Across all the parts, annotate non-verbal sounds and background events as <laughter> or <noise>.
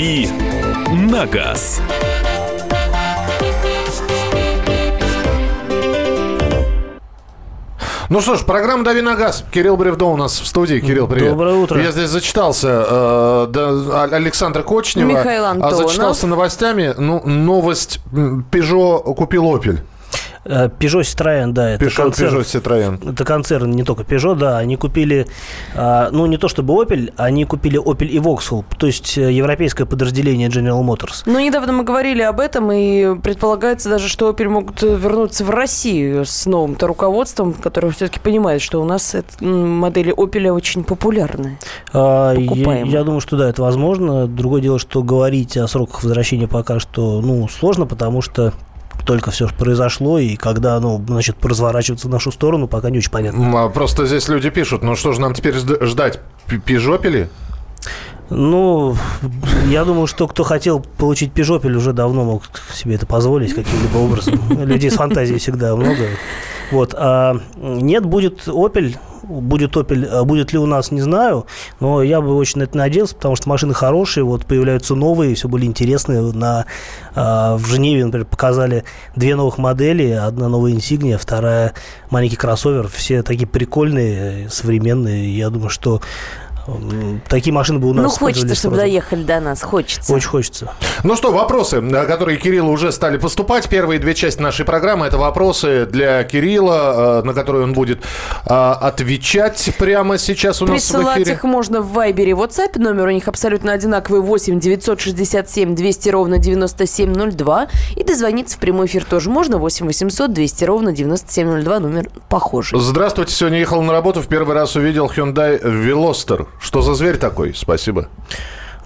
«Дави на газ». Ну что ж, программа «Дави на газ». Кирилл Бревдо у нас в студии. Кирилл, привет. Доброе утро. Я здесь зачитался э, да, Александра Кочнева. Михаил А Антонов. зачитался новостями. Ну, новость. Peugeot купил Opel. Э, Peugeot Citroёn, да, это Peugeot, концерн. Peugeot Citroёn. Это концерн не только Peugeot, да, они купили, а, ну не то чтобы Opel, они купили Opel и Vauxhall, то есть э, европейское подразделение General Motors. Ну, недавно мы говорили об этом, и предполагается даже, что Opel могут вернуться в Россию с новым-то руководством, которое все-таки понимает, что у нас модели Opel очень популярны. А, я, я думаю, что да, это возможно. Другое дело, что говорить о сроках возвращения пока что, ну, сложно, потому что только все произошло, и когда оно, значит, разворачиваться в нашу сторону, пока не очень понятно. А Просто здесь люди пишут, ну что же нам теперь жд- ждать? П- Пижопели? Ну, я думаю, что кто хотел получить пижопель, уже давно мог себе это позволить каким-либо образом. Людей с фантазией всегда много. Вот. А нет, будет Opel. Будет Opel. А Будет ли у нас, не знаю. Но я бы очень на это надеялся, потому что машины хорошие. Вот появляются новые, все были интересные. На, а, в Женеве, например, показали две новых модели. Одна новая Insignia, вторая маленький кроссовер. Все такие прикольные, современные. Я думаю, что такие машины бы у нас ну, хочется, чтобы сразу. доехали до нас, хочется. Очень хочется. Ну что, вопросы, которые Кириллу уже стали поступать. Первые две части нашей программы – это вопросы для Кирилла, э, на которые он будет э, отвечать прямо сейчас у нас в Присылать эфире. их можно в Вайбере и WhatsApp. Номер у них абсолютно одинаковый. 8 967 200 ровно 9702. И дозвониться в прямой эфир тоже можно. 8 800 200 ровно 9702. Номер похожий. Здравствуйте, сегодня ехал на работу, в первый раз увидел Hyundai Veloster. Что за зверь такой? Спасибо.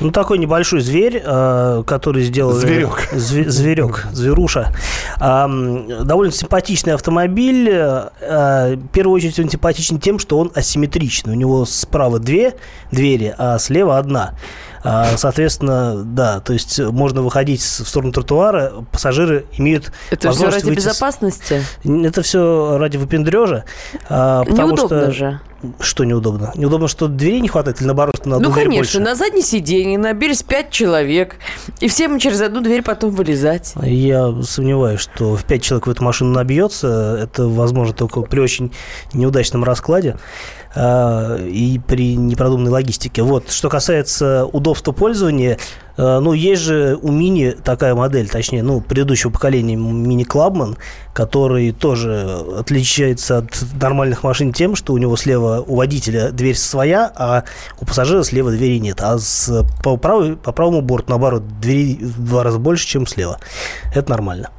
Ну, такой небольшой зверь, э, который сделал... Зверек. Зве- зверек, зверуша. Довольно симпатичный автомобиль. Э, В первую очередь он симпатичен тем, что он асимметричный. У него справа две двери, а слева одна. А, Соответственно, да, то есть можно выходить с- в сторону тротуара, пассажиры имеют Это все ради выйти с- безопасности? Это все ради выпендрежа. а, потому Неудобно что- же. Что неудобно? Неудобно, что дверей не хватает или наоборот, что на одну Ну, конечно, больше? на заднее сиденье набились пять человек. И всем через одну дверь потом вылезать. Я сомневаюсь, что в пять человек в эту машину набьется. Это возможно только при очень неудачном раскладе а, и при непродуманной логистике. Вот. Что касается удобства пользования, а, ну, есть же у Мини такая модель, точнее, ну, предыдущего поколения Мини Клабман, который тоже отличается от нормальных машин тем, что у него слева у водителя дверь своя, а у пассажира слева двери нет. А с, по, правой, по правому борту, наоборот, дверей в два раза больше, чем слева. Это нормально.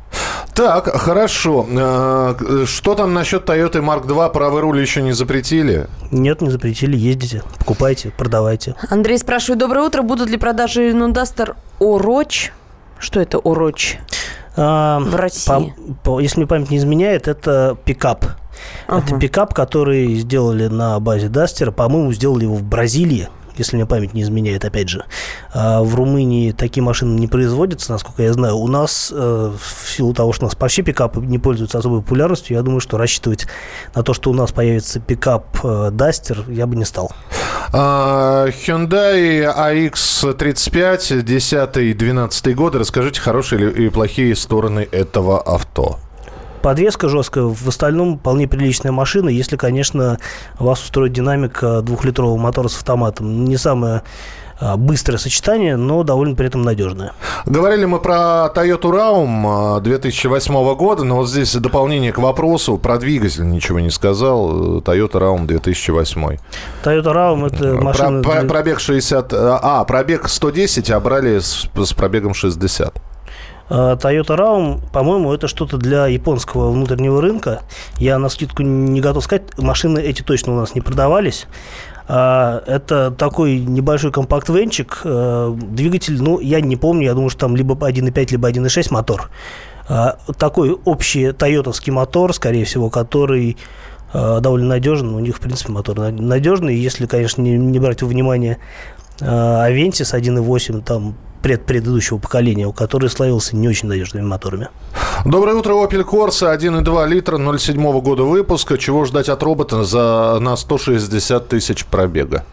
Так, хорошо. Э, Что там насчет Toyota Mark II? Правый руль еще не запретили? Нет, не запретили, ездите, покупайте, продавайте. Андрей спрашивает, доброе утро, будут ли продажи Нундастер Ороч? Что это Ороч? А, В России. по- по- если мне память не изменяет, это пикап. Это Ага. пикап, который сделали на базе Дастера. По-моему, сделали его в Бразилии, если мне память не изменяет, опять же. А в Румынии такие машины не производятся, насколько я знаю. У нас, э, в силу того, что у нас вообще пикапы не пользуются особой популярностью, я думаю, что рассчитывать на то, что у нас появится пикап э, Дастер, я бы не стал. А, Hyundai AX35, 10-12 годы. Расскажите хорошие и плохие стороны этого авто. Подвеска жесткая, в остальном вполне приличная машина, если, конечно, вас устроит динамика двухлитрового мотора с автоматом. Не самое а, быстрое сочетание, но довольно при этом надежное. Говорили мы про Toyota Raum а, 2008 года, но вот здесь дополнение к вопросу. Про двигатель ничего не сказал. Toyota Raum 2008. Toyota Raum это Про- машина... про- для- Пробег 60... А, пробег 110, а брали с, с пробегом 60. А, Toyota Raum, по-моему, это что-то для японского внутреннего рынка. Я на скидку не готов сказать, машины эти точно у нас не продавались. А, Это такой небольшой компакт-венчик. э, Двигатель, ну, я не помню, я думаю, что там либо 1.5, либо 1.6 мотор. А, Такой общий тойотовский мотор, скорее всего, который довольно надежен. У них, в принципе, мотор на- надежный. Если, конечно, не, брать во внимание Avensis 1.8, там предпредыдущего поколения, у который славился не очень надежными моторами. Доброе утро, Opel Corsa 1,2 литра 07 года выпуска. Чего ждать от робота за, на 160 тысяч пробега?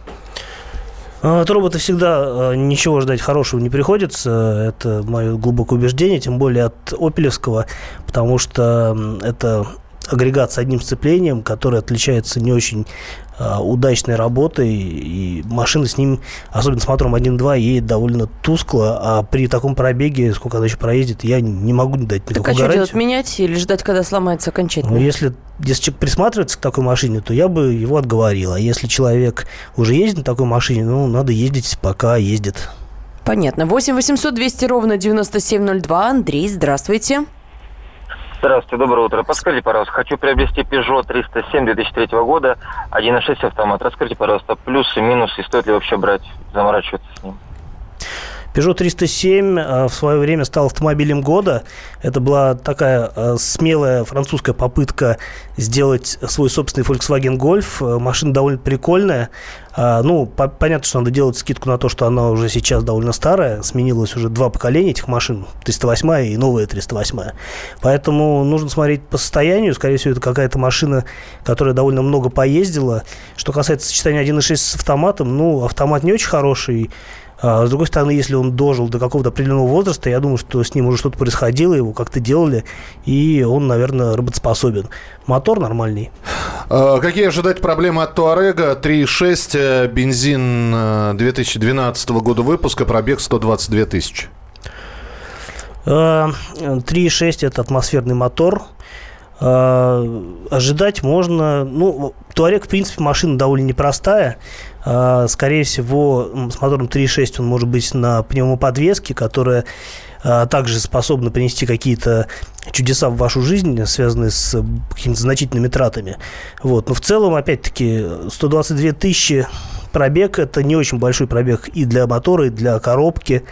А, От робота всегда э, ничего ждать хорошего не приходится. Это мое глубокое убеждение, тем более от Опелевского, потому что это агрегат с одним сцеплением, который отличается не очень а, удачной работой, и машина с ним, особенно с мотором 1.2, едет довольно тускло, а при таком пробеге, сколько она еще проедет, я не могу дать Так никакую а что делать, менять или ждать, когда сломается окончательно? Ну, если, если человек присматривается к такой машине, то я бы его отговорил. А если человек уже ездит на такой машине, ну, надо ездить, пока ездит. Понятно. 8 800 200 ровно 9702. Андрей, здравствуйте. Здравствуйте, доброе утро. Подскажите, пожалуйста, хочу приобрести Peugeot 307 2003 года, 1.6 автомат. Расскажите, пожалуйста, плюсы, минусы, и стоит ли вообще брать, заморачиваться с ним? Peugeot 307 э, в свое время стал автомобилем года. Это была такая э, смелая французская попытка сделать свой собственный Volkswagen Golf. Э, Машина довольно прикольная. А, Ну, по- понятно, что надо делать скидку на то, что она уже сейчас довольно старая. Сменилось уже два поколения этих машин. 308 и новая 308. Поэтому нужно смотреть по состоянию. Скорее всего, это какая-то машина, которая довольно много поездила. Что касается сочетания 1.6 с автоматом, ну, автомат не очень хороший. А, С другой стороны, если он дожил до какого-то определенного возраста, я думаю, что с ним уже что-то происходило, его как-то делали, и он, наверное, работоспособен. Мотор нормальный. Э, Какие ожидать проблемы от Туарега? 3.6, э, бензин э, 2012 года выпуска, пробег 122 тысячи. А, 3.6 это атмосферный мотор. А, Ожидать можно... Ну, Туарек, в принципе, машина довольно непростая. А, Скорее всего, с мотором 3.6 он может быть на пневмоподвеске, которая а, также способна принести какие-то чудеса в вашу жизнь, связанные с какими-то значительными тратами. Вот. Но в целом, опять-таки, 122 тысячи пробег – это не очень большой пробег и для мотора, и для коробки,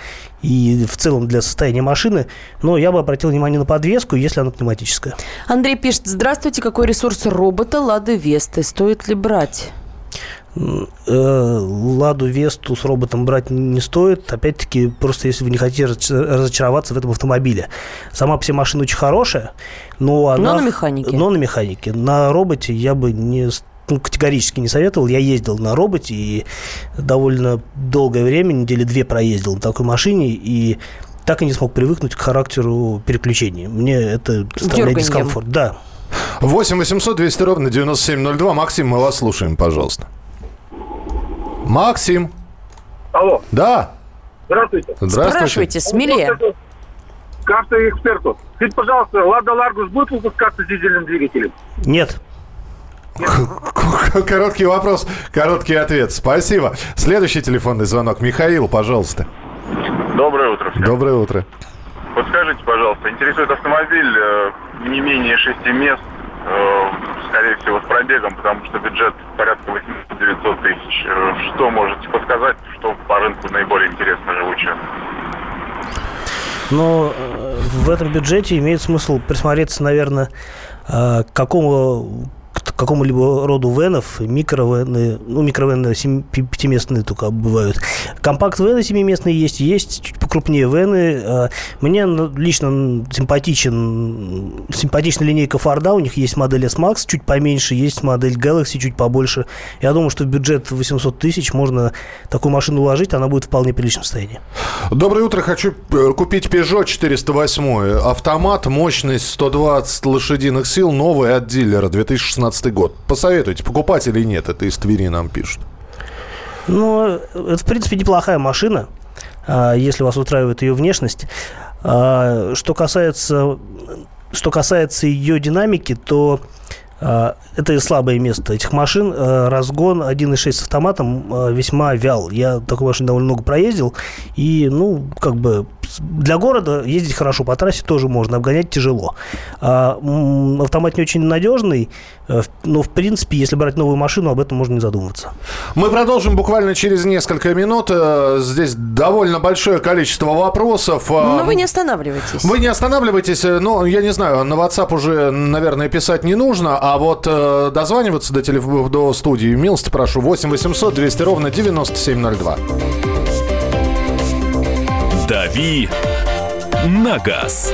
и в целом для состояния машины. Но я бы обратил внимание на подвеску, если она пневматическая. Андрей пишет, здравствуйте, какой ресурс робота Лады Весты? Стоит ли брать? Э, Ладу Весту с роботом брать не стоит. Опять-таки, просто если вы не хотите разочар- разочароваться в этом автомобиле. Сама себе машина очень хорошая, но она... на механике. Но на механике. На роботе я бы не ну, категорически не советовал. Я ездил на роботе и довольно долгое время, недели две проездил на такой машине, и так и не смог привыкнуть к характеру переключений. Мне это доставляет дискомфорт. Да. 8 800 200 ровно 9702. Максим, мы вас слушаем, пожалуйста. Максим. Алло, Да. здравствуйте. Здравствуйте. Спрашивайте, смелее. Карта эксперту. Скажите, пожалуйста, Лада Ларгус будет выпускаться с дизельным двигателем? Нет. Короткий вопрос, короткий ответ. Спасибо. Следующий телефонный звонок. Михаил, пожалуйста. Доброе утро. всем. Доброе утро. Подскажите, пожалуйста, интересует автомобиль э, не менее шести мест, э, скорее всего, с пробегом, потому что бюджет порядка 800-900 тысяч. Э, Что можете подсказать, что по рынку наиболее интересно живучее? Но э, в этом бюджете имеет смысл присмотреться, наверное, э, к какому какому-либо роду венов, микровены, ну, микровены пятиместные только бывают. Компакт-вены семиместные есть, есть чуть покрупнее вены. Э, Мне лично симпатичен, симпатична линейка Форда, у них есть модель S-Max, чуть поменьше, есть модель Galaxy, чуть побольше. Я думаю, что в бюджет 800 тысяч можно такую машину уложить, она будет в вполне приличном состоянии. Доброе утро. Хочу купить Peugeot 408. Автомат, мощность 120 лошадиных сил, новый от дилера, 2016 год. Посоветуйте, покупать или нет? Это из Твери нам пишут. Ну, это, в принципе, неплохая машина, а, если вас устраивает ее внешность. А, Что касается, что касается ее динамики, то это и слабое место этих машин. А, Разгон 1.6 с автоматом а, весьма вял. Я такой машин довольно много проездил. И, ну, как бы для города ездить хорошо, по трассе тоже можно, обгонять тяжело. А, Автомат не очень надежный, э, но, в принципе, если брать новую машину, об этом можно не задумываться. Мы продолжим буквально через несколько минут. Э, Здесь довольно большое количество вопросов. А, Но вы не останавливайтесь. Вы не останавливайтесь, э, ну, я не знаю, на WhatsApp уже, наверное, писать не нужно, а вот э, дозваниваться до, телеф- до студии, милости прошу, 8 800 200 ровно 9702. «Дави на газ».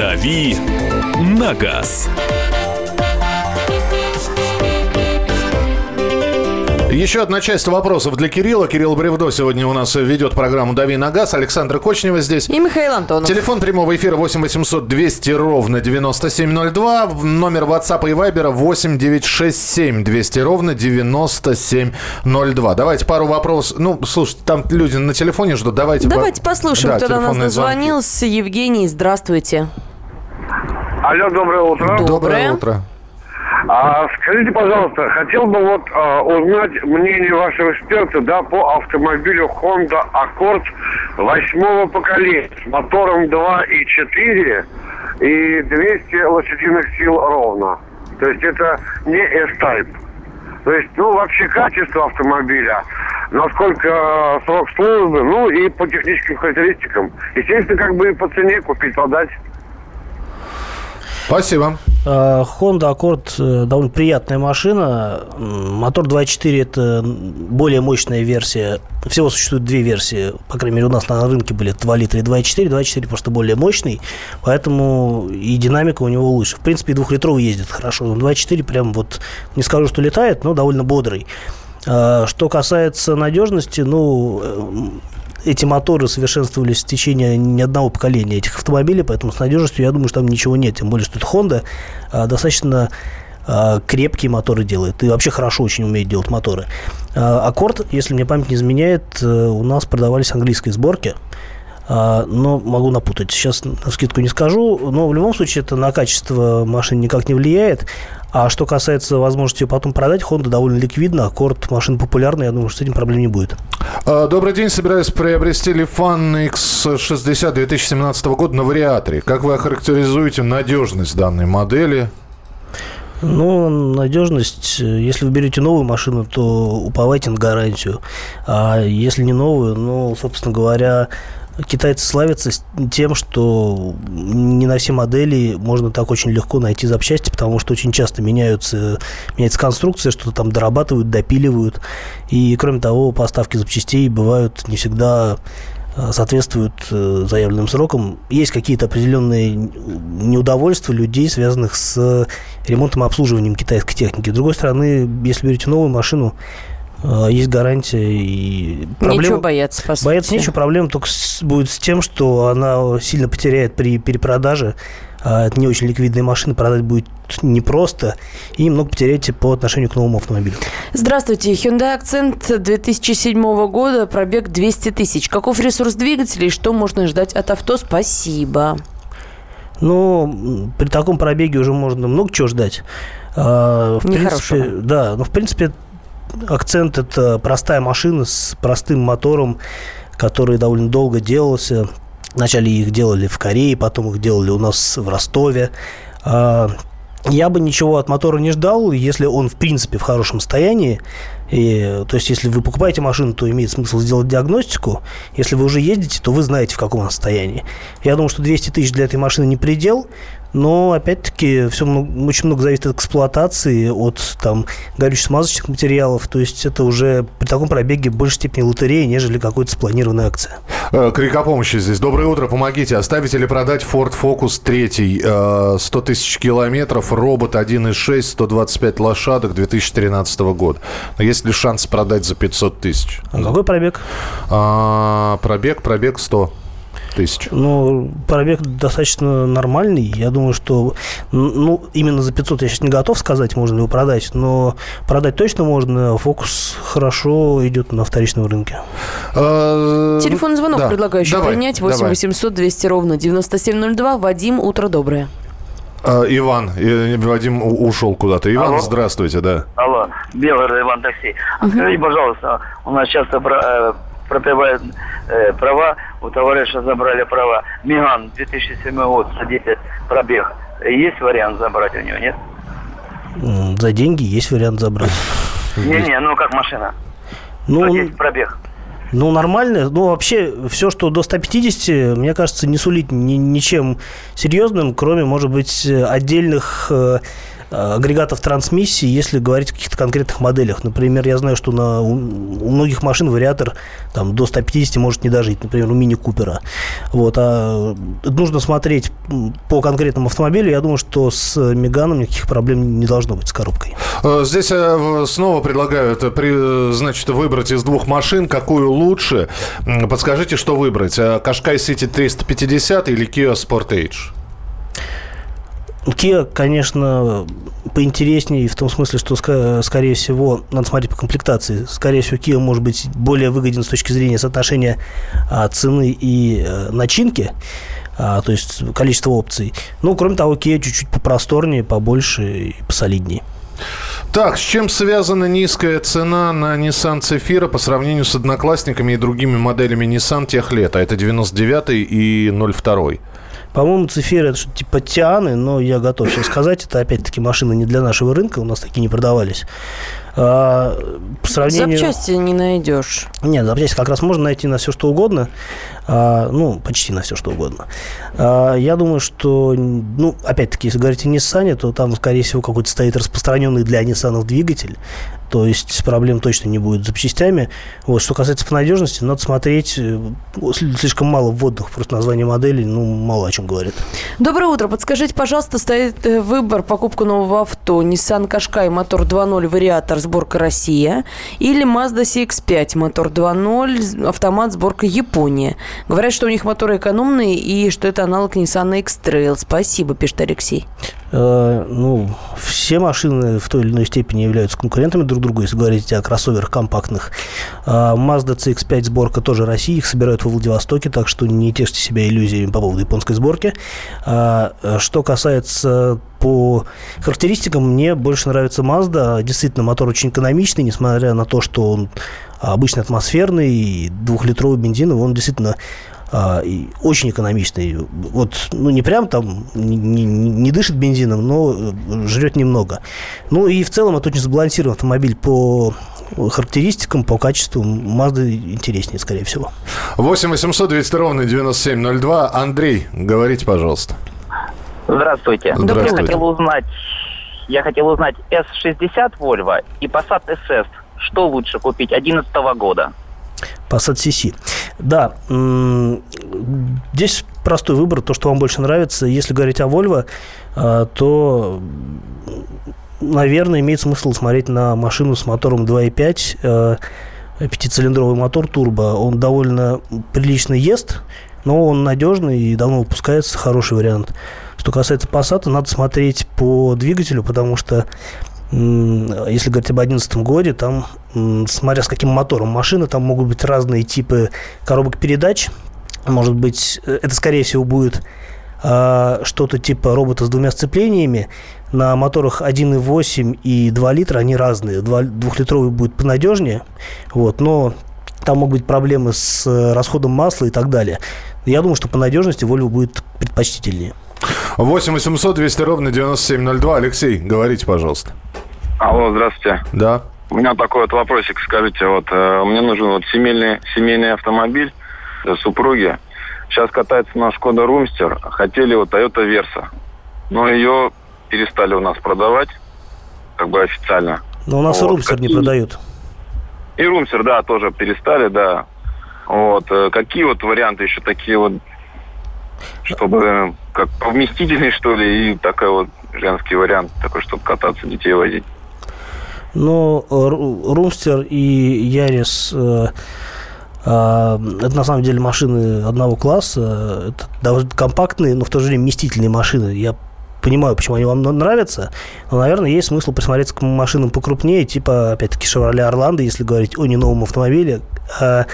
«Дави на газ». Еще одна часть вопросов для Кирилла. Кирилл Бревдо сегодня у нас ведет программу «Дави на газ». Александр Кочнева здесь. И Михаил Антонов. Телефон прямого эфира 8 800 200 ровно 9702. Номер WhatsApp и Viber 8 967 200 ровно 9702. Давайте пару вопросов. Ну, слушайте, там люди на телефоне ждут. Давайте, Давайте по... послушаем, да, кто до нас телефонные звонки. дозвонился. Евгений, здравствуйте. Алло, доброе утро. Доброе. Доброе утро. А, скажите, пожалуйста, хотел бы вот а, узнать мнение вашего эксперта да, по автомобилю Honda Accord восьмого поколения с мотором 2.4 и 200 лошадиных сил ровно. То есть это не S-Type. То есть, ну, вообще качество автомобиля, насколько э, срок службы, ну и по техническим характеристикам. Естественно, как бы и по цене купить, продать. Спасибо. А, Honda Accord э, довольно приятная машина. Мотор 2.4 это более мощная версия. Всего существует две версии. По крайней мере, у нас на рынке были 2 литра и 2.4. 2.4 просто более мощный, поэтому и динамика у него лучше. В принципе, и двухлитровый ездит хорошо. Но 2.4 прям вот, не скажу, что летает, но довольно бодрый. А, Что касается надежности, ну, э, эти моторы совершенствовались в течение ни одного поколения этих автомобилей, поэтому с надежностью, я думаю, что там ничего нет. Тем более, что это Honda а, достаточно а, крепкие моторы делает. И вообще хорошо очень умеет делать моторы. А, Аккорд, если мне память не изменяет, э, у нас продавались английской сборки. А, но могу напутать. Сейчас скидку не скажу, но в любом случае это на качество машины никак не влияет. А что касается возможности ее потом продать, Honda довольно ликвидна, Аккорд машина популярная, я думаю, что с этим проблем не будет. А, Добрый день. Собираюсь приобрести Лифан X60 2017 года на вариаторе. Как вы охарактеризуете надежность данной модели? Ну, надежность, если вы берете новую машину, то уповайте на гарантию. А если не новую, ну, собственно говоря, китайцы славятся тем, что не на все модели можно так очень легко найти запчасти, потому что очень часто меняются, меняется конструкция, что-то там дорабатывают, допиливают. И, кроме того, поставки запчастей бывают не всегда э, соответствуют э, заявленным срокам. Есть какие-то определенные неудовольствия людей, связанных с ремонтом и обслуживанием китайской техники. С другой стороны, если берете новую машину, есть гарантия и Нечего бояться, по сути. Бояться нечего, проблема только с- будет с тем, что она сильно потеряет при перепродаже. А это не очень ликвидные машины, продать будет непросто, и немного потеряете по отношению к новому автомобилю. Здравствуйте. Hyundai Accent 2007 года, пробег 200 тысяч. Каков ресурс двигателя и что можно ждать от авто? Спасибо. Но м, при таком пробеге уже можно много чего ждать. А, В Нехорошего. принципе, да, но в принципе акцент это простая машина с простым мотором, который довольно долго делался. Вначале их делали в Корее, потом их делали у нас в Ростове. А, Я бы ничего от мотора не ждал, если он в принципе в хорошем состоянии. И, то есть, если вы покупаете машину, то имеет смысл сделать диагностику. Если вы уже ездите, то вы знаете, в каком она состоянии. Я думаю, что 200 тысяч для этой машины не предел, но, опять-таки, все очень много зависит от эксплуатации, от там, горюче-смазочных материалов. То есть, это уже при таком пробеге в большей степени лотерея, нежели какой-то спланированная акция. Э, Крика помощи здесь. Доброе утро, помогите. Оставить или продать Ford Focus 3, э, 100 тысяч километров, робот 1.6, 125 лошадок 2013 года. Но есть ли шанс продать за 500 тысяч? А какой пробег? А, пробег, пробег 100 тысяч. Ну, пробег достаточно нормальный. Я думаю, что ну, именно за 500 я сейчас не готов сказать, можно ли его продать, но продать точно можно. Фокус хорошо идет на вторичном рынке. Э, Телефонный звонок да. предлагаю еще Давай, принять. 8 давай. 800 200 ровно 9702. Вадим, утро доброе. Э, Иван, э, Вадим ушел куда-то. Иван, Алло. здравствуйте, да. Алло, Белый Иван Такси. А Скажите, пожалуйста, у нас часто про- э, права, у товарища забрали права. Миган, 2007 год, 110 пробег. Есть вариант забрать у него, нет? За деньги есть вариант забрать. <laughs> Не-не, ну как машина. Ну, 110 пробег. Ну, нормально. Ну, вообще, все, что до 150, мне кажется, не сулит ни- ничем серьезным, кроме, может быть, отдельных э, агрегатов трансмиссии, если говорить о каких-то конкретных моделях. Например, я знаю, что на, у, многих машин вариатор там, до 150 может не дожить, например, у Мини Купера. Вот, а нужно смотреть по конкретному автомобилю. Я думаю, что с Меганом никаких проблем не должно быть с коробкой. Э, Здесь э, снова предлагаю, это, при- значит, выбрать из двух машин, какую лучше. Подскажите, что выбрать? Э, Кашкай City 350 или Kia Sportage? Kia, конечно, поинтереснее в том смысле, что, скорее всего, надо смотреть по комплектации. Скорее всего, Kia может быть более выгоден с точки зрения соотношения а, цены и э, начинки, а, то есть количество опций. Ну, кроме того, Kia чуть-чуть попросторнее, побольше и посолиднее. Так, с чем связана низкая цена на Nissan Cefira по сравнению с одноклассниками и другими моделями Nissan тех лет? А это 99 и 02. По-моему, Цифер это что-то типа Тианы, но я готов сейчас сказать, это опять-таки машины не для нашего рынка, у нас такие не продавались. А, по сравнению... Запчасти не найдешь. Нет, запчасти как раз можно найти на все, что угодно. А, ну, почти на все, что угодно. А, я думаю, что, ну, опять-таки, если говорить о Nissan, то там, скорее всего, какой-то стоит распространенный для Nissan двигатель. То есть проблем точно не будет с запчастями. Вот, что касается по надежности, надо смотреть. э, Слишком мало вводных просто названий моделей, ну, мало о чем говорит. Доброе утро. Подскажите, пожалуйста, стоит э, выбор покупку нового авто. Nissan Qashqai, мотор 2.0, вариатор, сборка Россия. Или Mazda CX-5, мотор 2.0, автомат, сборка Япония. Говорят, что у них моторы экономные и что это аналог Nissan X-Trail. Спасибо, пишет Алексей. Э, ну, все машины в той или иной степени являются конкурентами друг другу, если говорить о кроссоверах компактных. А, Mazda CX-5 сборка тоже России, их собирают во Владивостоке, так что не тешьте себя иллюзиями по поводу японской сборки. А, что касается по характеристикам, мне больше нравится Mazda. Действительно, мотор очень экономичный, несмотря на то, что он обычно атмосферный, и двухлитровый бензин, он действительно а, и очень экономичный. Вот, ну, не прям там не, не- не дышит бензином, но э, жрет немного. Ну, и в целом это очень сбалансированный автомобиль по характеристикам, по качеству. Mazda интереснее, скорее всего. 8 800 200 ровно 9702. Андрей, говорите, пожалуйста. Здравствуйте. Здравствуйте. Я хотел узнать, я хотел узнать S60 Volvo и Passat SS. Что лучше купить 2011 года? Passat CC. Да, здесь простой выбор, то, что вам больше нравится. Если говорить о Volvo, а, то, наверное, имеет смысл смотреть на машину с мотором 2.5, э, пятицилиндровый мотор турбо. Он довольно прилично ест, но он надежный и давно выпускается, хороший вариант. Что касается Passat, надо смотреть по двигателю, потому что если говорить об 2011 годе, там, смотря с каким мотором машины, там могут быть разные типы коробок передач. Может быть, э, это, скорее всего, будет а, что-то типа робота с двумя сцеплениями. На моторах 1.8 и 2 литра они разные. Два- Двухлитровый будет понадежнее, вот, но там могут быть проблемы с э, расходом масла и так далее. Я думаю, что по надежности Volvo будет предпочтительнее. 8 800 200 ровно 9702. Алексей, говорите, пожалуйста. Алло, здравствуйте. Да. У меня такой вот вопросик. Скажите, вот э, мне нужен вот семейный, семейный автомобиль для супруги. Сейчас катается на Шкода Румстер. Хотели вот Toyota Верса. Но ее перестали у нас продавать, как бы официально. Но у нас Вот, и Румстер не продают. И Румстер, да, тоже перестали, да. Вот. э, Какие вот варианты еще такие вот, чтобы э, как повместительный, что ли, и такой вот женский вариант, такой, чтобы кататься, детей возить. Но э, Ру- Румстер и Ярис э, э, это на самом деле машины одного класса. Это довольно компактные, но в то же время вместительные машины. Я понимаю, почему они вам нравятся, но, наверное, есть смысл присмотреться к машинам покрупнее, типа, опять-таки, Chevrolet Орландо, если говорить о не новом автомобиле. А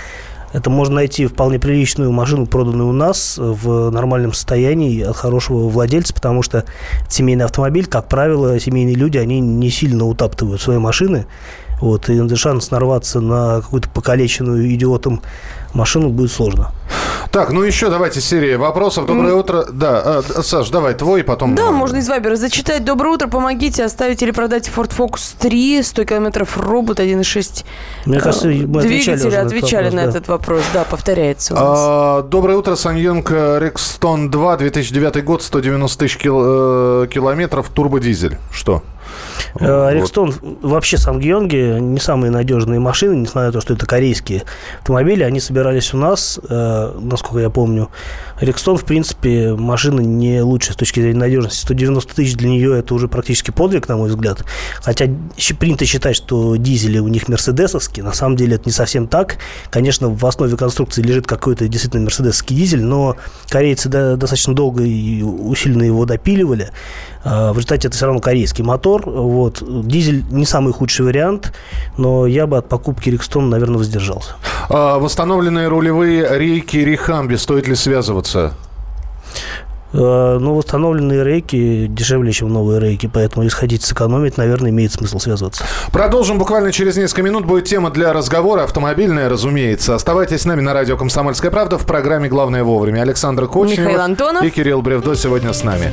Это можно найти вполне приличную машину, проданную у нас в нормальном состоянии от хорошего владельца, потому что семейный автомобиль, как правило, семейные люди, они не сильно утаптывают свои машины. Вот, и шанс нарваться на какую-то покалеченную идиотом машину будет сложно. Так, ну еще давайте серия вопросов. Доброе mm. утро. Да, а, Саш, давай твой, потом... Да, можно из Вайбера зачитать. Доброе утро, помогите оставить или продать Ford Focus 3, 100 километров робот 1.6. Мне кажется, мы Двигатели отвечали, на этот вопрос. Да, повторяется у нас. А, доброе утро, Саньонг Рекстон 2, 2009 год, 190 тысяч кил, э, километров, турбодизель. Что? Рикстон вот. вообще Сангьонги не самые надежные машины, несмотря на то, что это корейские автомобили. Они собирались у нас, э, насколько я помню. Рикстон, в принципе, машина не лучшая с точки зрения надежности. 190 тысяч для нее это уже практически подвиг, на мой взгляд. Хотя принято считать, что дизели у них мерседесовские. На самом деле это не совсем так. Конечно, в основе конструкции лежит какой-то действительно мерседесовский дизель, но корейцы достаточно долго и усиленно его допиливали. А, в результате это все равно корейский мотор. Вот. Дизель не самый худший вариант, но я бы от покупки Рикстон, наверное, воздержался. А, восстановленные рулевые рейки Рихамби, стоит ли связываться? А, ну, восстановленные рейки дешевле, чем новые рейки, поэтому если хотите сэкономить, наверное, имеет смысл связываться. Продолжим буквально через несколько минут. Будет тема для разговора, автомобильная, разумеется. Оставайтесь с нами на радио «Комсомольская правда» в программе «Главное вовремя». Александр Кочнев Михаил Антонов и Кирилл Бревдо сегодня с нами.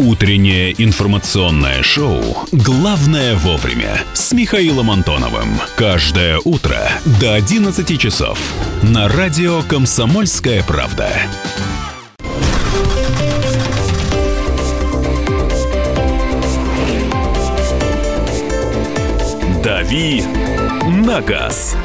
Утреннее информационное шоу «Главное вовремя» с Михаилом Антоновым. Каждое утро до 11 часов на радио «Комсомольская правда». «Дави на газ».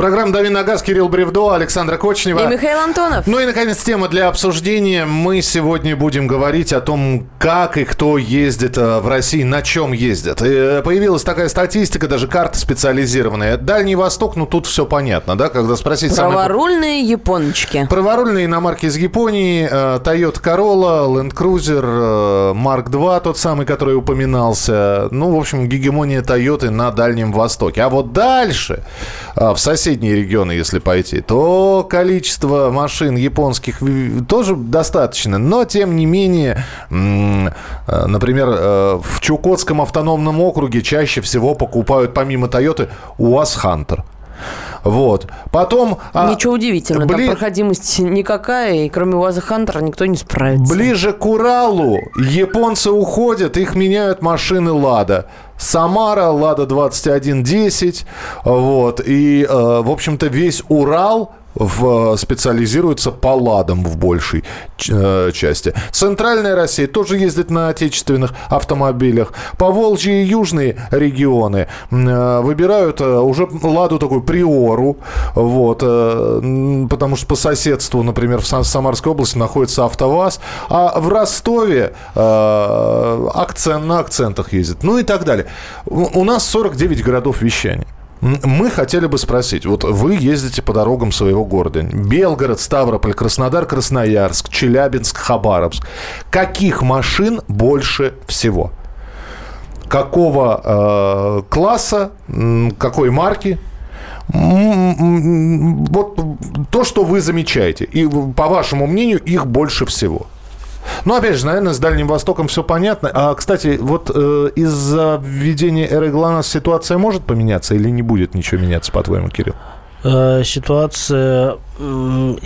Программа «Дави на газ», Кирилл Бревдо, Александра Кочнева. И Михаил Антонов. Ну и, наконец, тема для обсуждения. Мы сегодня будем говорить о том, как и кто ездит э, в России, на чем ездят. И э, появилась такая статистика, даже карта специализированная. Дальний Восток, ну тут все понятно, да, когда спросить... Праворульные самые... япончики. Праворульные иномарки из Японии, э, Toyota Corolla, Land Cruiser, Mark II, тот самый, который упоминался. Ну, в общем, гегемония Toyota на Дальнем Востоке. А вот дальше, в соседней соседние регионы, если пойти, то количество машин японских тоже достаточно. Но, тем не менее, э, например, э, в Чукотском автономном округе чаще всего покупают, помимо Toyota, УАЗ Хантер. Вот. Потом... А, Ничего удивительного, бли... там проходимость никакая, и кроме УАЗа Хантера никто не справится. Ближе к Уралу японцы уходят, их меняют машины «Лада». Самара, Лада 2110, вот, и, э, в общем-то, весь Урал в, специализируется по ладам в большей э, части. Центральная Россия тоже ездит на отечественных автомобилях. По Волжье и южные регионы э, выбирают э, уже ладу такую приору, вот, э, потому что по соседству, например, в Самарской области находится АвтоВАЗ, а в Ростове э, акцент на акцентах ездит, ну и так далее. У нас 49 городов вещания. Мы хотели бы спросить, вот вы ездите по дорогам своего города. Белгород, Ставрополь, Краснодар, Красноярск, Челябинск, Хабаровск. Каких машин больше всего? Какого э, класса, какой марки? Вот то, что вы замечаете. И, по вашему мнению, их больше всего. Ну, опять же, наверное, с Дальним Востоком все понятно. А, кстати, вот э, из-за введения эры ГЛОНАСС ситуация может поменяться или не будет ничего меняться, по-твоему, Кирилл? Э, ситуация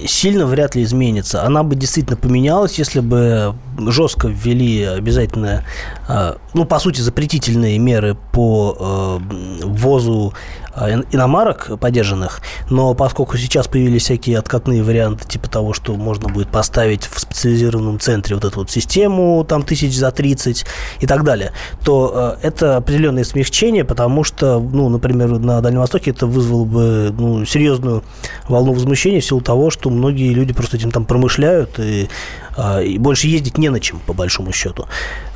сильно вряд ли изменится. Она бы действительно поменялась, если бы жестко ввели обязательно, э, ну, по сути, запретительные меры по э, ввозу иномарок подержанных, но поскольку сейчас появились всякие откатные варианты, типа того, что можно будет поставить в специализированном центре вот эту вот систему, там, тысяч за 30 и так далее, то это определенное смягчение, потому что, ну, например, на Дальнем Востоке это вызвало бы ну, серьезную волну возмущения в силу того, что многие люди просто этим там промышляют и, а, и больше ездить не на чем, по большому счету.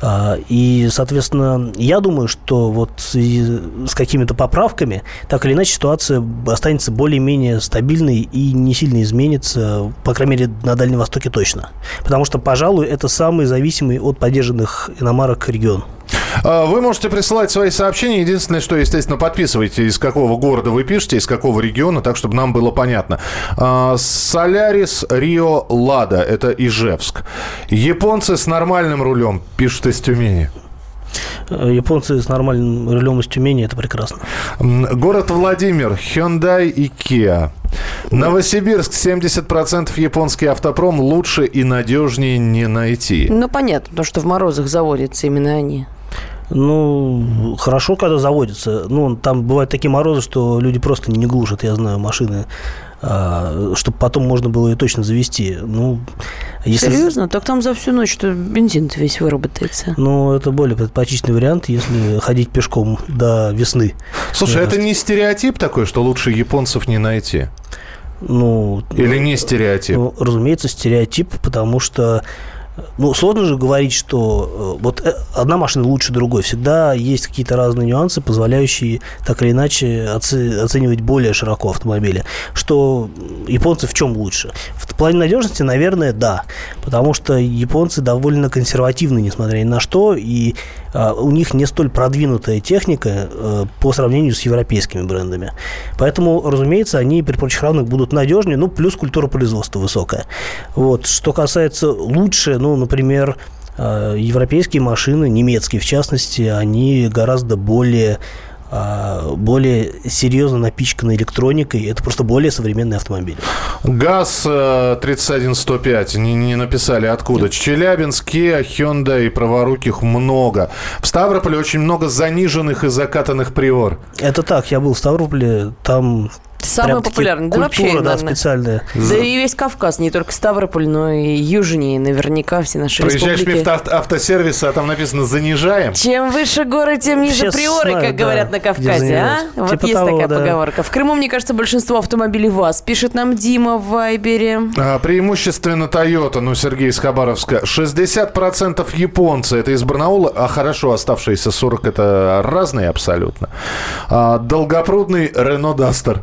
А, и, соответственно, я думаю, что вот с какими-то поправками, так или иначе, ситуация останется более-менее стабильной и не сильно изменится, по крайней мере, на Дальнем Востоке точно. Потому что, пожалуй, это самый зависимый от поддержанных иномарок регион. А, Вы можете присылать свои сообщения. Единственное, что, естественно, подписывайте, из какого города вы пишете, из какого региона, так, чтобы нам было понятно. А, Солярис Рио Лада. Это Ижевск. Японцы с нормальным рулем, пишут из Тюмени. Э, Японцы с нормальным рулем из Тюмени, это прекрасно. Город Владимир, Hyundai и Kia. Новосибирск, 70% японский автопром лучше и надежнее не найти. Ну, понятно, потому что в морозах заводятся именно они. Ну, хорошо, когда заводится. Ну, там бывают такие морозы, что люди просто не глушат, я знаю, машины, чтобы потом можно было ее точно завести. Ну, если... Серьезно? Так там за всю ночь что бензин весь выработается. Ну, это более предпочтительный вариант, если ходить пешком до весны. Слушай, это не стереотип такой, что лучше японцев не найти? Ну, Или не стереотип? Ну, разумеется, стереотип, потому что ну, сложно же говорить, что э, вот э, одна машина лучше другой. Всегда есть какие-то разные нюансы, позволяющие так или иначе оце- оценивать более широко автомобили. Что японцы в чем лучше? В плане надежности, наверное, да. Потому что японцы довольно консервативны, несмотря ни на что, и у них не столь продвинутая техника э, по сравнению с европейскими брендами. Поэтому, разумеется, они при прочих равных будут надежнее, ну, плюс культура производства высокая. Вот. Что касается лучше, ну, например, э, европейские машины, немецкие в частности, они гораздо более а, более серьезно напичканы электроникой. Это просто более современный автомобиль. ГАЗ э, 31105, не, не написали откуда. Челябинск, Kia, Hyundai и праворуких много. В Ставрополе очень много заниженных и закатанных приор. Это так, я был в Ставрополе, там Самый прям-таки популярный. Да культура, вообще, да, наверное. специальная. Да и весь Кавказ, не только Ставрополь, но и южнее наверняка все наши Проезжаешь республики. мимо авто- автосервиса, а там написано «занижаем». Чем выше горы, тем ниже Все приоры, знают, как да, говорят на Кавказе, а? Вот Типа есть того, такая да. поговорка. В Крыму, мне кажется, большинство автомобилей ВАЗ. Пишет нам Дима в Вайбере. А, Преимущественно Toyota, ну, Сергей из Хабаровска. 60% японцы, это из Барнаула, а хорошо, оставшиеся 40 это разные абсолютно. А, долгопрудный Renault Duster.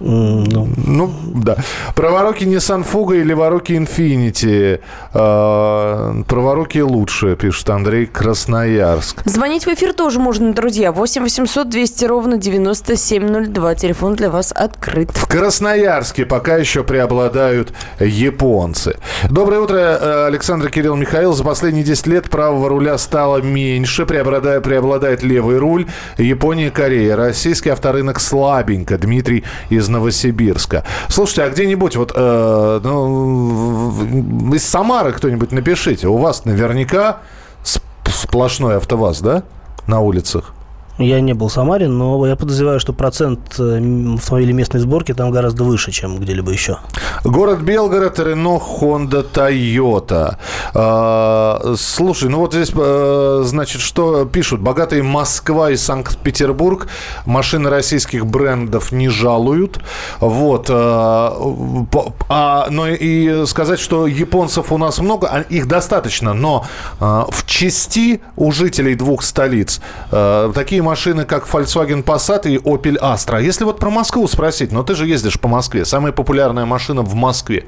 Ну, Ну, да. Праворуки Nissan Fuga и леворуки Infiniti. А, праворуки лучше, пишет Андрей Красноярск. Звонить в эфир тоже можно, друзья. 8 800 200 ровно 9702. Телефон для вас открыт. В Красноярске пока еще преобладают японцы. Доброе утро, э, Александр Кирилл Михаил. За последние 10 лет правого руля стало меньше, преобладает, преобладает левый руль. Япония и Корея. Российский авторынок слабенько. Дмитрий из Новосибирска. Слушайте, а где-нибудь вот э, ну, из Самары кто-нибудь напишите. У вас наверняка сп- сплошной АвтоВАЗ, да? На улицах. Я не был в Самаре, но я подозреваю, что процент э, автомобилей местной сборки там гораздо выше, чем где-либо еще. Город Белгород, Рено, Хонда, Тойота. А, Слушай, ну вот здесь, э, значит, что пишут? Богатые Москва и Санкт-Петербург машины российских брендов не жалуют. Вот. по- А, но и сказать, что японцев у нас много, а их достаточно, но в части у жителей двух столиц такие машины, как Volkswagen Passat и Opel Astra. Если вот про Москву спросить, но ты же ездишь по Москве, самая популярная машина в Москве.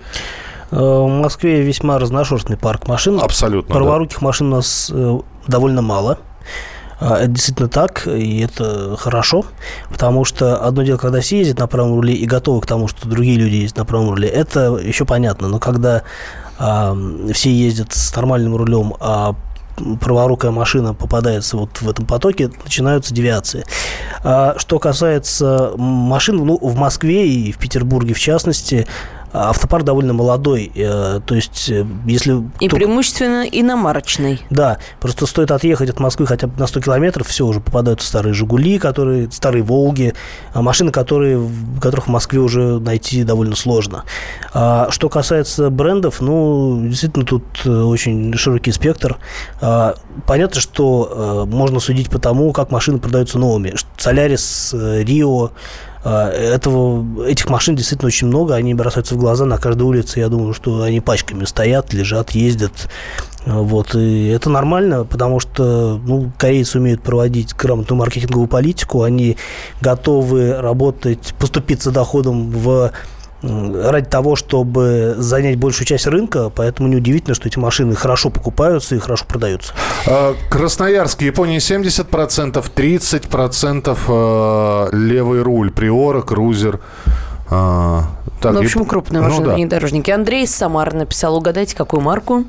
Э, В Москве весьма разношерстный парк машин. Абсолютно, да. Праворуких машин у нас э, довольно мало. А, Это действительно так, и это хорошо, потому что одно дело, когда все ездят на правом руле и готовы к тому, что другие люди ездят на правом руле, это еще понятно, но когда а, все ездят с нормальным рулем, а праворукая машина попадается вот в этом потоке, начинаются девиации. А что касается машин, ну, в Москве и в Петербурге в частности, автопарк довольно молодой. э, То есть, э, если... И только- преимущественно иномарочный. да, просто стоит отъехать от Москвы хотя бы на 100 километров, все, уже попадаются старые «Жигули», которые, старые «Волги», а машины, которые, которых в Москве уже найти довольно сложно. А что касается брендов, ну, действительно, тут э, очень широкий спектр. А, Понятно, что можно судить по тому, как машины продаются новыми. «Солярис», «Рио», А, этого, этих машин действительно очень много, они бросаются в глаза на каждой улице. Я думаю, что они пачками стоят, лежат, ездят. Вот, и это нормально, потому что ну, корейцы умеют проводить грамотную маркетинговую политику, они готовы работать, поступиться доходом в ради того, чтобы занять большую часть рынка, поэтому неудивительно, что эти машины хорошо покупаются и хорошо продаются. А, Красноярск, Япония 70%, 30% э, левый руль, Приора, Крузер. А, так, ну, в общем, крупные машины, ну, внедорожники. Андрей из Самары написал, угадайте, какую марку?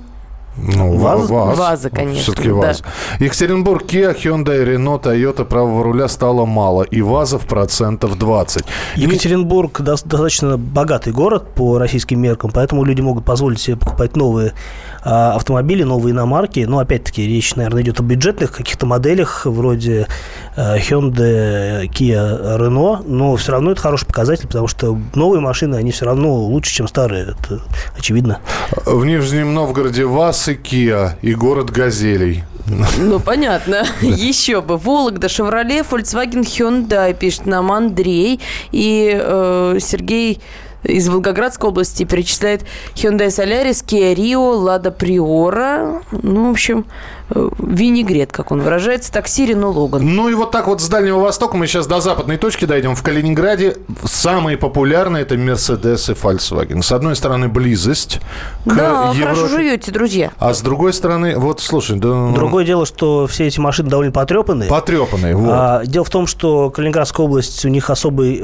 Ну, ВАЗ. ВАЗ, ВАЗа, конечно. Все-таки ВАЗ. Да. Екатеринбург, Kia, Hyundai, Renault, Toyota правого руля стало мало. И ВАЗов процентов 20. Екатеринбург достаточно богатый город по российским меркам, поэтому люди могут позволить себе покупать новые автомобили, новые иномарки. Но, опять-таки, речь, наверное, идет о бюджетных каких-то моделях, вроде а, Hyundai, Kia, Renault. Но все равно это хороший показатель, потому что новые машины, они все равно лучше, чем старые. Это очевидно. В Нижнем Новгороде ВАЗ и Kia и город газелей. Ну, понятно. <laughs> Еще бы. Вологда, Шевроле, Volkswagen, Hyundai, пишет нам Андрей. И э, Сергей из Волгоградской области перечисляет Hyundai Solaris, Kia Rio, Lada Priora. Ну, в общем, винегрет, как он выражается, такси Рено Логан. Ну и вот так вот с Дальнего Востока мы сейчас до западной точки дойдем. В Калининграде самые популярные это Мерседес и Volkswagen. С одной стороны, близость к Да, Европе. хорошо живете, друзья. А с другой стороны, вот слушай, да... Ну, Другое дело, что все эти машины довольно потрепанные. Потрепанные, вот. А, дело в том, что Калининградская область, у них особый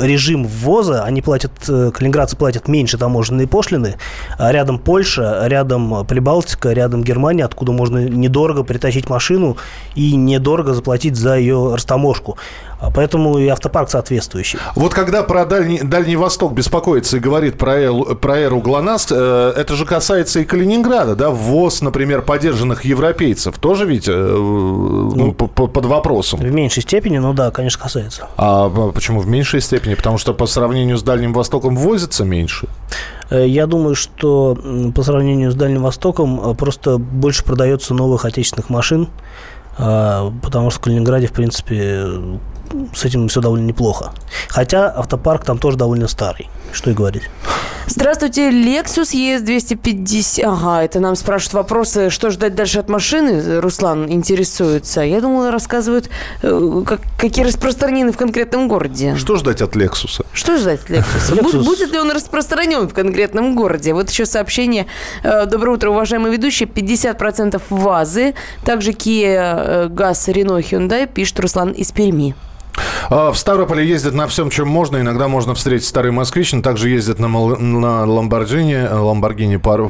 режим ввоза. Они платят, э, калининградцы платят меньше таможенные пошлины. А рядом Польша, рядом Прибалтика, рядом Германия, откуда можно недорого притащить машину и недорого заплатить за ее растаможку. А поэтому и автопарк соответствующий. Вот когда про Дальний, Дальний Восток беспокоится и говорит про эру, про эру ГЛОНАСС, э, это же касается и Калининграда, да? Ввоз, например, поддержанных европейцев тоже ведь э, ну, под вопросом. В меньшей степени, ну да, конечно, касается. А почему в меньшей степени? Потому что по сравнению с Дальним Востоком возится меньше? Э, я думаю, что по сравнению с Дальним Востоком э, просто больше продается новых отечественных машин, а, потому что в Калининграде, в принципе, с этим все довольно неплохо. Хотя автопарк там тоже довольно старый, что и говорить. Здравствуйте, Lexus ES250. Ага, это нам спрашивают вопросы, что ждать дальше от машины. Руслан интересуется. Я думала, рассказывают, э, как, какие распространены в конкретном городе. Что ждать от Lexus? Что ждать от Lexus? Lexus... Будет ли он распространен в конкретном городе? Вот еще сообщение. Э, Доброе утро, уважаемые ведущие. 50% ВАЗы. Также Kia, ГАЗ, Рено, Hyundai, пишет Руслан из Перми. А, в Ставрополе ездят на всем, чем можно. Иногда можно встретить старый москвич, но также ездят на, на Ламборджини, Ламборгини, пар,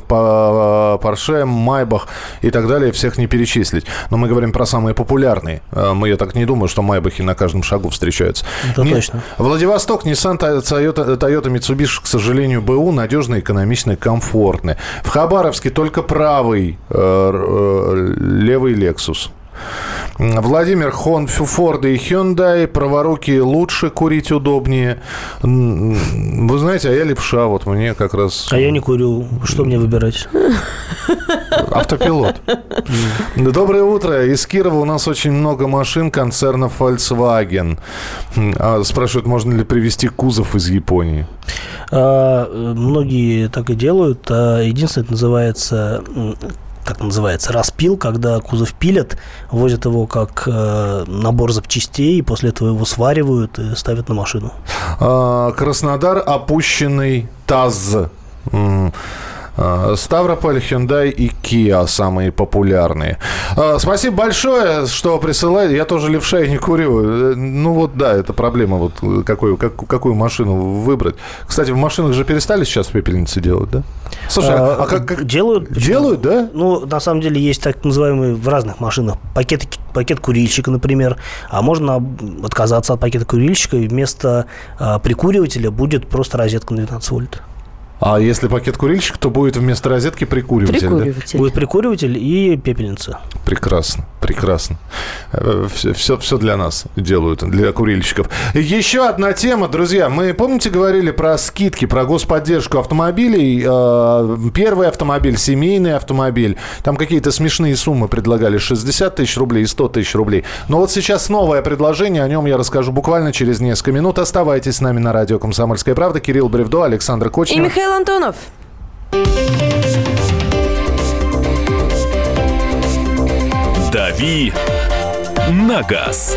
Порше, Майбах и так далее. Всех не перечислить. Но мы говорим про самые популярные. А, мы, я так не думаю, что Майбахи на каждом шагу встречаются. Это не, точно. Владивосток, Nissan, Toyota, Toyota Mitsubishi, к сожалению, БУ надежные, экономичные, комфортные. В Хабаровске только правый, э, э, левый Lexus. Владимир Хон, Форд и Hyundai. Праворуки лучше, курить удобнее. Вы знаете, а я левша, вот мне как раз... А я не курю. Что мне выбирать? Автопилот. Доброе утро. Из Кирова у нас очень много машин концерна Volkswagen. А, спрашивают, можно ли привезти кузов из Японии? А, многие так и делают. А, единственное, это называется как называется, распил, когда кузов пилят, возят его как э, набор запчастей, и после этого его сваривают и ставят на машину. А, Краснодар опущенный ТАЗ. А, Ставрополь, Hyundai и Kia самые популярные. А, спасибо большое, что присылаете. Я тоже левша и не курю. Ну вот да, это проблема, вот какую, как, какую машину выбрать. Кстати, в машинах же перестали сейчас пепельницы делать, да? Слушай, а, а как, как... Делают. Почему? Делают, да? Ну, на самом деле, есть так называемые в разных машинах пакеты, пакет курильщика, например. А можно отказаться от пакета курильщика, и вместо а, прикуривателя будет просто розетка на 12 вольт. А если пакет курильщик, то будет вместо розетки прикуриватель. Прикуриватель. Будет прикуриватель и пепельница. Да? Прекрасно, прекрасно. Все, все, все для нас делают, для курильщиков. Еще одна тема, друзья. Мы, помните, говорили про скидки, про господдержку автомобилей. Э, Первый автомобиль, семейный автомобиль. Там какие-то смешные суммы предлагали. 60 тысяч рублей и 100 тысяч рублей. Но вот сейчас новое предложение. О нем я расскажу буквально через несколько минут. Оставайтесь с нами на радио «Комсомольская правда». Кирилл Бревдо, Александр И Кочнев. Михаил Антонов. «Дави на газ».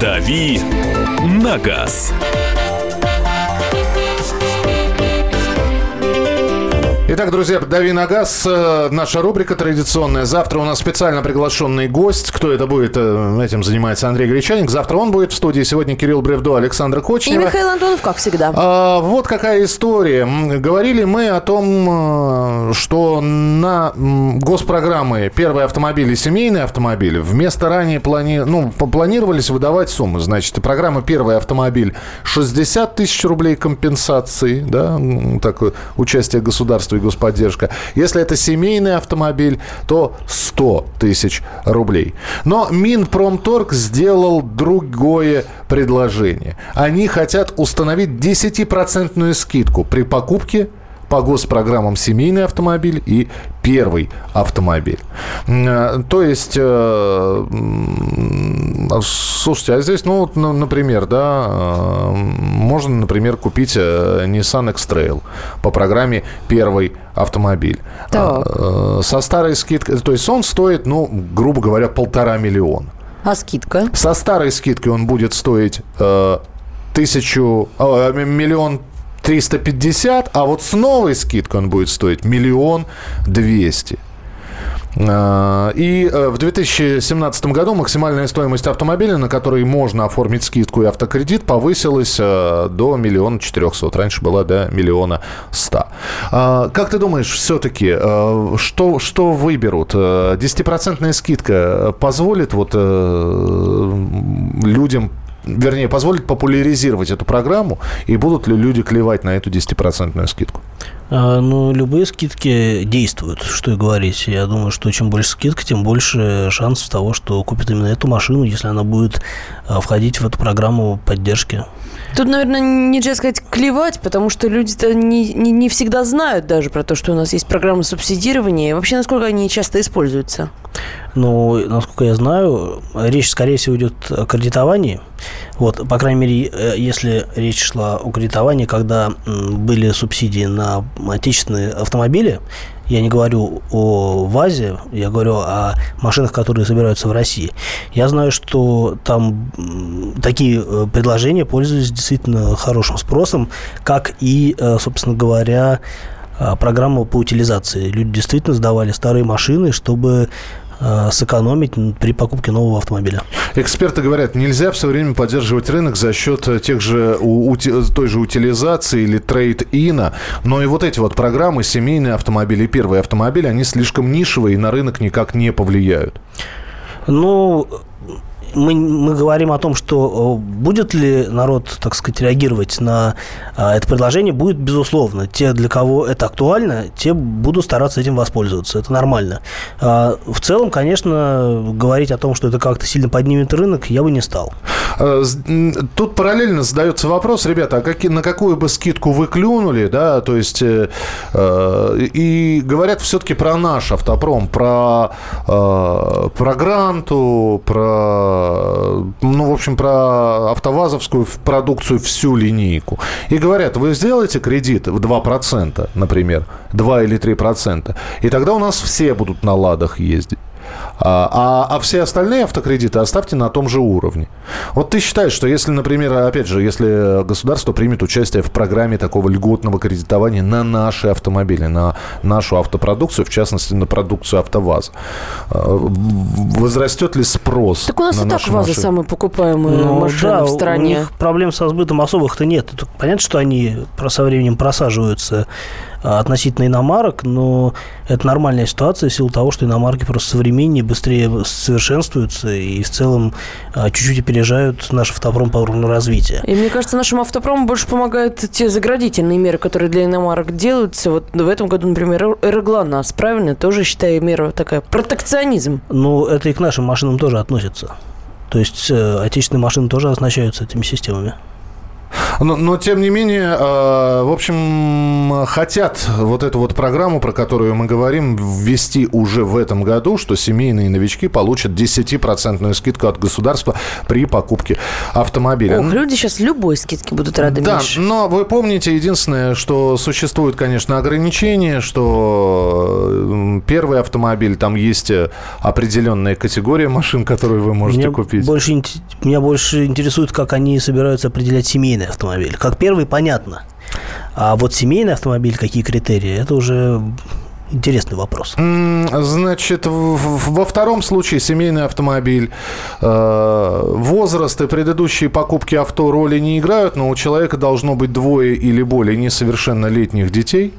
«Дави на газ». Итак, друзья, «Дави на газ», э, наша рубрика традиционная. Завтра у нас специально приглашенный гость. Кто это будет, э, этим занимается Андрей Гречаник. Завтра он будет в студии. Сегодня Кирилл Бревдо, Александр И Кочнева. Михаил Антонов, как всегда. А, вот какая история. Говорили мы о том, э, что на госпрограммы первые автомобили, семейные автомобили, вместо ранее плани... ну, планировались выдавать суммы. Значит, программа «Первый автомобиль» 60 тысяч рублей компенсации, да, такое участие государства и господдержка. Если это семейный автомобиль, то 100 тысяч рублей. Но Минпромторг сделал другое предложение. Они хотят установить 10% скидку при покупке по госпрограммам семейный автомобиль и первый автомобиль. Э, То есть, э, слушайте, а здесь, ну, вот, ну, например, да, э, можно, например, купить Nissan X-Trail по программе первый автомобиль. Так. А, э, Со старой скидкой, то есть он стоит, ну, грубо говоря, полтора миллиона. А скидка? Со старой скидкой он будет стоить э, тысячу, э, миллион триста пятьдесят, а вот с новой скидкой он будет стоить миллион двести. Э, И э, в 2017 году максимальная стоимость автомобиля, на который можно оформить скидку и автокредит, повысилась э, до миллиона четырехсот. Раньше была до миллиона ста. А, Как ты думаешь, все-таки, что, что выберут? Э, 10% скидка позволит вот э, людям вернее, позволит популяризировать эту программу, и будут ли люди клевать на эту 10% скидку? А, Ну, любые скидки действуют, что и говорить. Я думаю, что чем больше скидка, тем больше шансов того, что купят именно эту машину, если она будет а, входить в эту программу поддержки. Тут, наверное, нельзя сказать клевать, потому что люди-то не, не, не всегда знают даже про то, что у нас есть программа субсидирования. И вообще, насколько они часто используются. Но, насколько я знаю, речь, скорее всего, идет о кредитовании. Вот, по крайней мере, э, если речь шла о кредитовании, когда были субсидии на отечественные автомобили, я не говорю о ВАЗе, я говорю о машинах, которые собираются в России. Я знаю, что там такие э, предложения пользовались действительно хорошим спросом, как и, э, собственно говоря, э, программа по утилизации. Люди действительно сдавали старые машины, чтобы сэкономить при покупке нового автомобиля. Эксперты говорят, нельзя все время поддерживать рынок за счет э, тех же, у- ути- той же утилизации или трейд-ина, но и вот эти вот программы, семейные автомобили и первые автомобили, они слишком нишевые и на рынок никак не повлияют. Ну, мы, мы говорим о том, что э, будет ли народ, так сказать, реагировать на э, это предложение, будет, безусловно. Те, для кого это актуально, те будут стараться этим воспользоваться. Это нормально. А, В целом, конечно, говорить о том, что это как-то сильно поднимет рынок, я бы не стал. Э, Тут параллельно задается вопрос, ребята, а какие, на какую бы скидку вы клюнули, да, то есть, э, и говорят все-таки про наш автопром, про, э, про Гранту, про, ну, в общем, про автовазовскую продукцию, всю линейку. И говорят, вы сделаете кредит в 2%, например, 2 или 3%, и тогда у нас все будут на ладах ездить. А, а, а все остальные автокредиты оставьте на том же уровне. Вот ты считаешь, что если, например, опять же, если государство примет участие в программе такого льготного кредитования на наши автомобили, на нашу автопродукцию, в частности, на продукцию АвтоВАЗа, э, возрастет ли спрос Так у нас на и так ВАЗы машины? самые покупаемые Ну, машины да, в у стране. них проблем со сбытом особых-то нет. Понятно, что они про- со временем просаживаются а, относительно иномарок, но это нормальная ситуация в силу того, что иномарки просто современнее, быстрее совершенствуются и в целом а, чуть-чуть опережают наш автопром по уровню развития. И мне кажется, нашему автопрому больше помогают те заградительные меры, которые для иномарок делаются. Вот в этом году, например, Эроглонас, правильно? Тоже считаю мера такая протекционизм. Ну, это и к нашим машинам тоже относится. То есть э, отечественные машины тоже оснащаются этими системами. Но, но, тем не менее, э, в общем, хотят вот эту вот программу, про которую мы говорим, ввести уже в этом году, что семейные новички получат 10% скидку от государства при покупке автомобиля. Ох, люди сейчас любой скидки будут рады, Да, Миш. но вы помните, единственное, что существует, конечно, ограничение, что э, первый автомобиль, там есть э, определенная категория машин, которые вы можете меня купить. Больше, меня больше интересует, как они собираются определять семейный автомобиль. Как первый, понятно. А вот семейный автомобиль, какие критерии, это уже интересный вопрос. Значит, в- в- во втором случае семейный автомобиль, э, возраст и предыдущие покупки авто роли не играют, но у человека должно быть двое или более несовершеннолетних детей.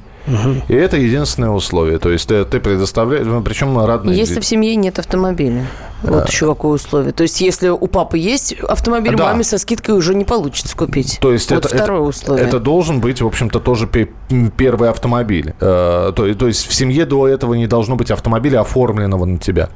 И это единственное условие. То есть э, ты предоставляешь, причем родные Если дети. в семье нет автомобиля. Вот еще какое условие. То есть, если у папы есть автомобиль, Да. маме со скидкой уже не получится купить. То есть вот это, второе это, условие. это должен быть, в общем-то, тоже первый автомобиль. Э, то, то есть в семье до этого не должно быть автомобиля, оформленного на тебя.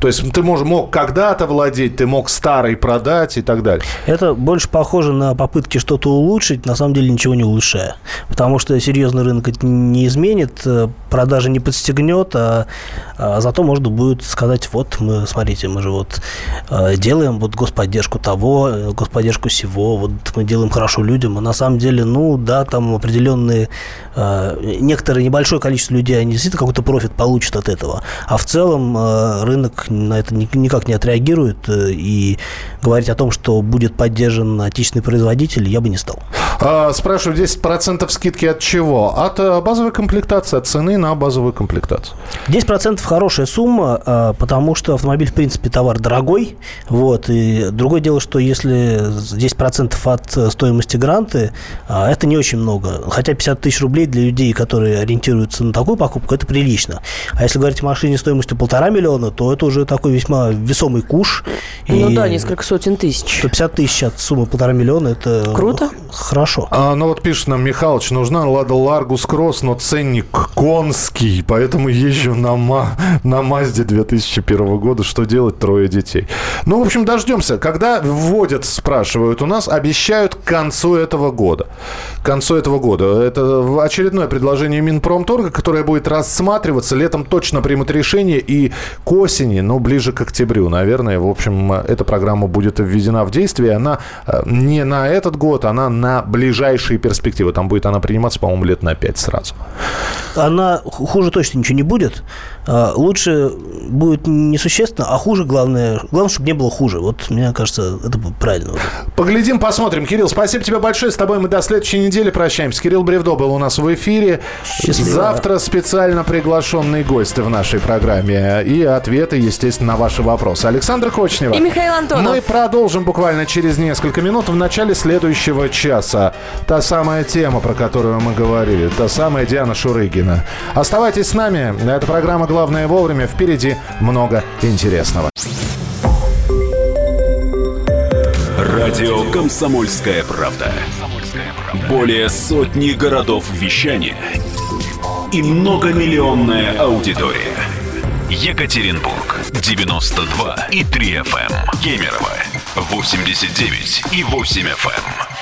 То есть ты мож, мог когда-то владеть, ты мог старый продать и так далее. Это больше похоже на попытки что-то улучшить, на самом деле ничего не улучшая. Потому что серьезный рынок это не изменит, э, продажи не подстегнет, а, а зато можно будет сказать, вот мы, смотрите, мы же вот э, делаем вот господдержку того, э, господдержку сего, вот мы делаем хорошо людям, а на самом деле, ну да, там определенные, э, некоторое небольшое количество людей, они действительно какой-то профит получат от этого, а в целом э, рынок на это ни- никак не отреагирует, э, и говорить о том, что будет поддержан отечественный производитель, я бы не стал. А, спрашиваю, 10% скидки от чего? От э, базовой комплектации, от цены на базовую комплектацию. 10% хорошая сумма, а, потому что автомобиль, в принципе, товар дорогой. Вот. И другое дело, что если 10% от стоимости гранты, а, это не очень много. Хотя 50 тысяч рублей для людей, которые ориентируются на такую покупку, это прилично. А если говорить о машине стоимостью полтора миллиона, то это уже такой весьма весомый куш. Ну И да, несколько сотен тысяч. 150 тысяч от суммы полтора миллиона, это Круто. хорошо. А, ну вот пишет нам Михалыч, нужна Лада Ларгус Кросс, но ценник конский, поэтому езжу на, Ма- на Мазде 2001 года. Что делать? Трое детей. Ну, в общем, дождемся. Когда вводят, спрашивают у нас, обещают к концу этого года. К концу этого года. Это очередное предложение Минпромторга, которое будет рассматриваться. Летом точно примут решение. И к осени, ну, ближе к октябрю, наверное, в общем, эта программа будет введена в действие. Она э, не на этот год, она на ближайшие перспективы. Там будет она приниматься, по-моему, лет на 5 сразу. она ху- хуже точно ничего не будет. А, Лучше будет несущественно, а хуже, главное, главное, чтобы не было хуже. Вот, мне кажется, это правильно. Поглядим, посмотрим. Кирилл, спасибо тебе большое. С тобой мы до следующей недели прощаемся. Кирилл Бревдо был у нас в эфире. Счастливо. Завтра специально приглашенные гости в нашей программе. И ответы, естественно, на ваши вопросы. Александр Кочнева. И Михаил Антонов. Мы продолжим буквально через несколько минут в начале следующего часа. Та самая тема, про которую мы говорили. Та самая Диана Шурыгина. Оставайтесь с нами. Эта программа «Главное вовремя». Впереди много интересного. Радио «Комсомольская правда». Более сотни городов вещания и многомиллионная аудитория. Екатеринбург 92 и 3 FM. Кемерово 89 и 8 FM.